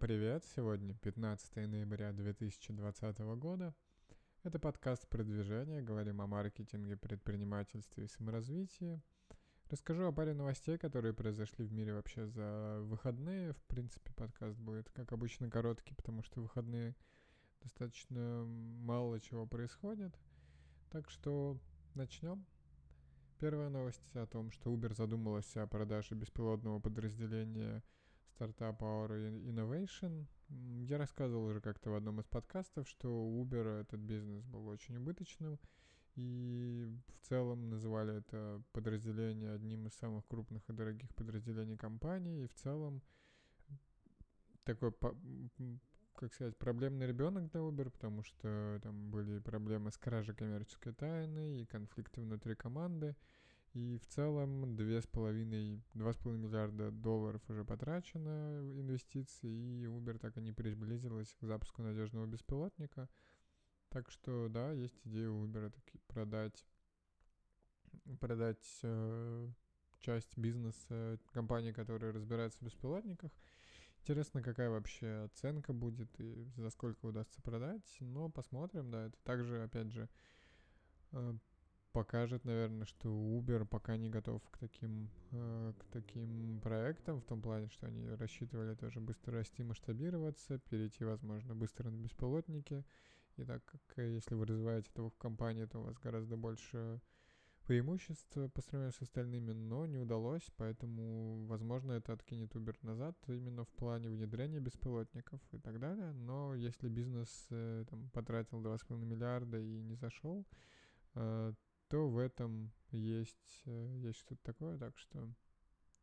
Привет! Сегодня 15 ноября 2020 года. Это подкаст продвижения. Говорим о маркетинге, предпринимательстве и саморазвитии. Расскажу о паре новостей, которые произошли в мире вообще за выходные. В принципе, подкаст будет, как обычно, короткий, потому что выходные достаточно мало чего происходит. Так что начнем. Первая новость о том, что Uber задумалась о продаже беспилотного подразделения стартап Our Innovation. Я рассказывал уже как-то в одном из подкастов, что у Uber этот бизнес был очень убыточным, и в целом называли это подразделение одним из самых крупных и дорогих подразделений компании, и в целом такой, как сказать, проблемный ребенок для Uber, потому что там были проблемы с кражей коммерческой тайны и конфликты внутри команды, и в целом две с половиной, два с половиной миллиарда долларов уже потрачено в инвестиции, и Uber так и не приблизилась к запуску надежного беспилотника. Так что, да, есть идея у Uber таки продать, продать э, часть бизнеса компании, которая разбирается в беспилотниках. Интересно, какая вообще оценка будет и за сколько удастся продать. Но посмотрим, да, это также, опять же, э, покажет, наверное, что Uber пока не готов к таким, э, к таким проектам, в том плане, что они рассчитывали тоже быстро расти, масштабироваться, перейти, возможно, быстро на беспилотники. И так как э, если вы развиваете это в компании, то у вас гораздо больше преимуществ по сравнению с остальными, но не удалось, поэтому, возможно, это откинет Uber назад именно в плане внедрения беспилотников и так далее. Но если бизнес э, там, потратил 2,5 миллиарда и не зашел, э, то в этом есть, э, есть что-то такое, так что,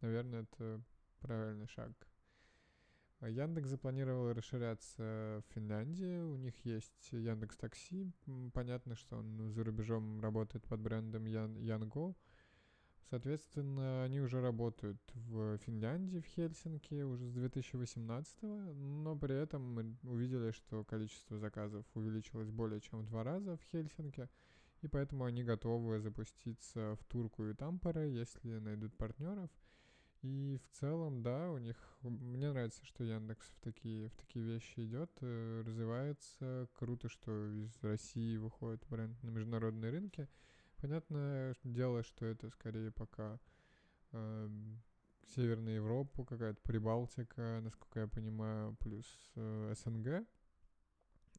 наверное, это правильный шаг. А Яндекс запланировал расширяться в Финляндии. У них есть Яндекс Такси. Понятно, что он за рубежом работает под брендом Ян, Янго. Соответственно, они уже работают в Финляндии, в Хельсинки уже с 2018, но при этом мы увидели, что количество заказов увеличилось более чем в два раза в Хельсинки и поэтому они готовы запуститься в Турку и Тампере, если найдут партнеров. И в целом, да, у них... Мне нравится, что Яндекс в такие, в такие вещи идет, э, развивается. Круто, что из России выходит бренд на международные рынки. Понятное дело, что это скорее пока э, Северная Европа, какая-то Прибалтика, насколько я понимаю, плюс э, СНГ.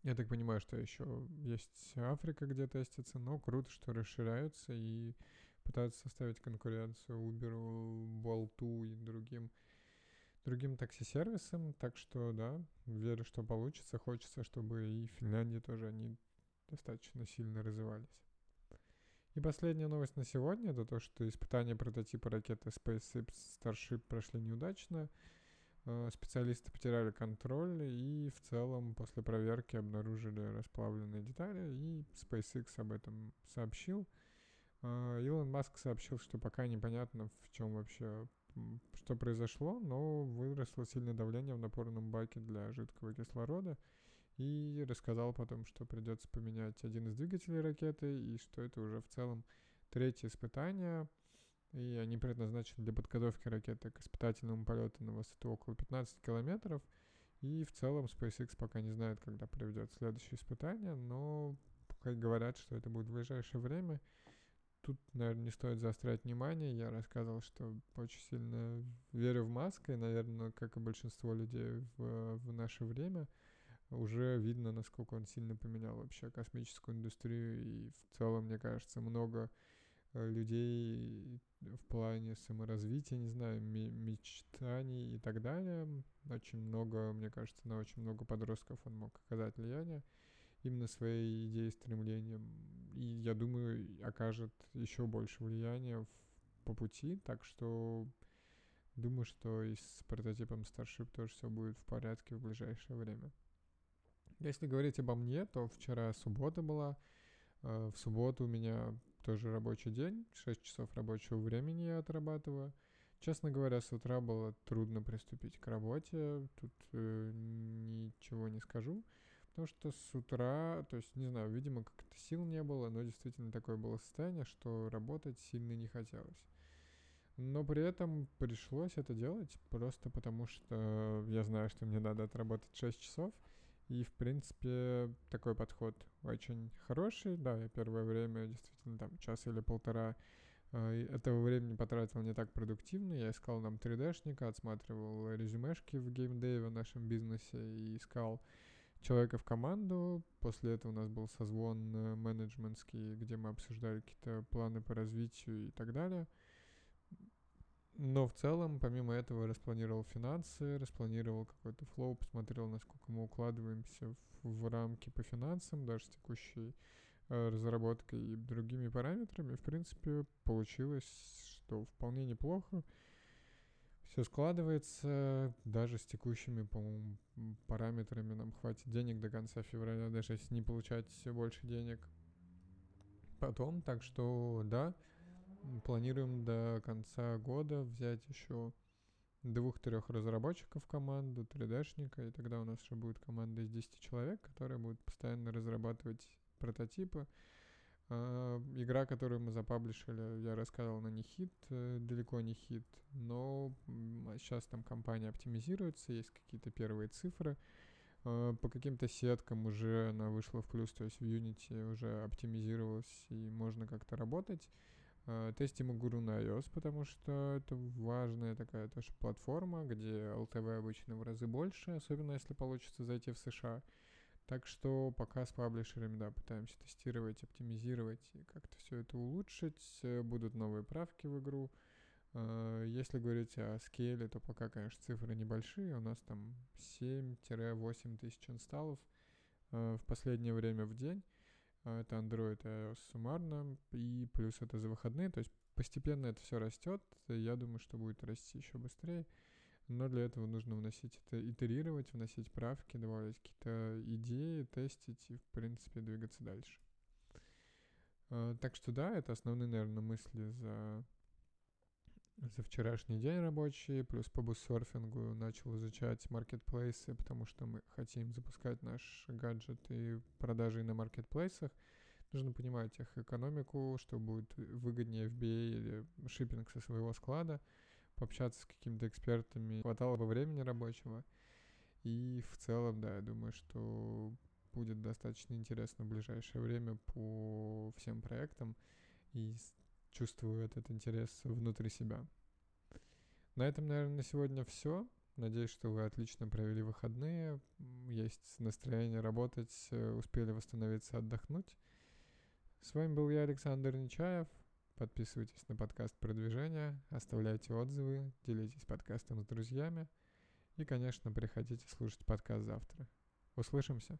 Я так понимаю, что еще есть Африка, где тестится, но круто, что расширяются и пытаются составить конкуренцию Uber, Bolt и другим, другим такси-сервисам. Так что, да, верю, что получится. Хочется, чтобы и в Финляндии тоже они достаточно сильно развивались. И последняя новость на сегодня, это то, что испытания прототипа ракеты SpaceX Starship прошли неудачно. Э, специалисты потеряли контроль и в целом после проверки обнаружили расплавленные детали, и SpaceX об этом сообщил. Э, Илон Маск сообщил, что пока непонятно, в чем вообще что произошло, но выросло сильное давление в напорном баке для жидкого кислорода, и рассказал потом, что придется поменять один из двигателей ракеты, и что это уже в целом третье испытание — и они предназначены для подготовки ракеты к испытательному полету на высоту около 15 километров. И в целом SpaceX пока не знает, когда проведет следующее испытание, но как говорят, что это будет в ближайшее время. Тут, наверное, не стоит заострять внимание. Я рассказывал, что очень сильно верю в Маска, и, наверное, как и большинство людей в, в наше время, уже видно, насколько он сильно поменял вообще космическую индустрию. И в целом, мне кажется, много людей в плане саморазвития, не знаю, мечтаний и так далее. Очень много, мне кажется, на очень много подростков он мог оказать влияние именно своей идеей, стремлением. И я думаю, окажет еще больше влияния в, по пути. Так что думаю, что и с прототипом Starship тоже все будет в порядке в ближайшее время. Если говорить обо мне, то вчера суббота была. Э, в субботу у меня тоже рабочий день, 6 часов рабочего времени я отрабатываю. Честно говоря, с утра было трудно приступить к работе, тут э, ничего не скажу, потому что с утра, то есть, не знаю, видимо, как-то сил не было, но действительно такое было состояние, что работать сильно не хотелось. Но при этом пришлось это делать просто потому, что я знаю, что мне надо отработать 6 часов. И, в принципе, такой подход очень хороший. Да, я первое время действительно там час или полтора э, этого времени потратил не так продуктивно. Я искал нам 3D-шника, отсматривал резюмешки в геймдеве в нашем бизнесе и искал человека в команду. После этого у нас был созвон э, менеджментский, где мы обсуждали какие-то планы по развитию и так далее. Но в целом, помимо этого, распланировал финансы, распланировал какой-то флоу, посмотрел, насколько мы укладываемся в, в рамки по финансам, даже с текущей э, разработкой и другими параметрами. В принципе, получилось, что вполне неплохо. Все складывается, даже с текущими, по-моему, параметрами нам хватит денег до конца февраля, даже если не получать все больше денег потом. Так что, да, Планируем до конца года взять еще двух-трех разработчиков в команду, 3D-шника, и тогда у нас уже будет команда из 10 человек, которая будет постоянно разрабатывать прототипы. Uh, игра, которую мы запаблишили, я рассказывал, она не хит, uh, далеко не хит, но сейчас там компания оптимизируется, есть какие-то первые цифры. Uh, по каким-то сеткам уже она вышла в плюс, то есть в Unity уже оптимизировалась и можно как-то работать. Э, тестим игру на iOS, потому что это важная такая тоже платформа, где LTV обычно в разы больше, особенно если получится зайти в США. Так что пока с паблишерами, да, пытаемся тестировать, оптимизировать и как-то все это улучшить. Э, будут новые правки в игру. Э, если говорить о скейле, то пока, конечно, цифры небольшие. У нас там 7-8 тысяч инсталлов в последнее время в день. А, это Android и iOS суммарно, и плюс это за выходные, то есть постепенно это все растет, я думаю, что будет расти еще быстрее, но для этого нужно вносить это, итерировать, вносить правки, добавлять какие-то идеи, тестить и, в принципе, двигаться дальше. А, так что да, это основные, наверное, мысли за за вчерашний день рабочий, плюс по буссерфингу начал изучать маркетплейсы, потому что мы хотим запускать наш гаджет и продажи на маркетплейсах. Нужно понимать их экономику, что будет выгоднее FBA или шиппинг со своего склада, пообщаться с какими-то экспертами. Хватало бы времени рабочего. И в целом, да, я думаю, что будет достаточно интересно в ближайшее время по всем проектам. И чувствую этот интерес внутри себя. На этом, наверное, на сегодня все. Надеюсь, что вы отлично провели выходные, есть настроение работать, э, успели восстановиться, отдохнуть. С вами был я, Александр Нечаев. Подписывайтесь на подкаст продвижения, оставляйте отзывы, делитесь подкастом с друзьями. И, конечно, приходите слушать подкаст завтра. Услышимся!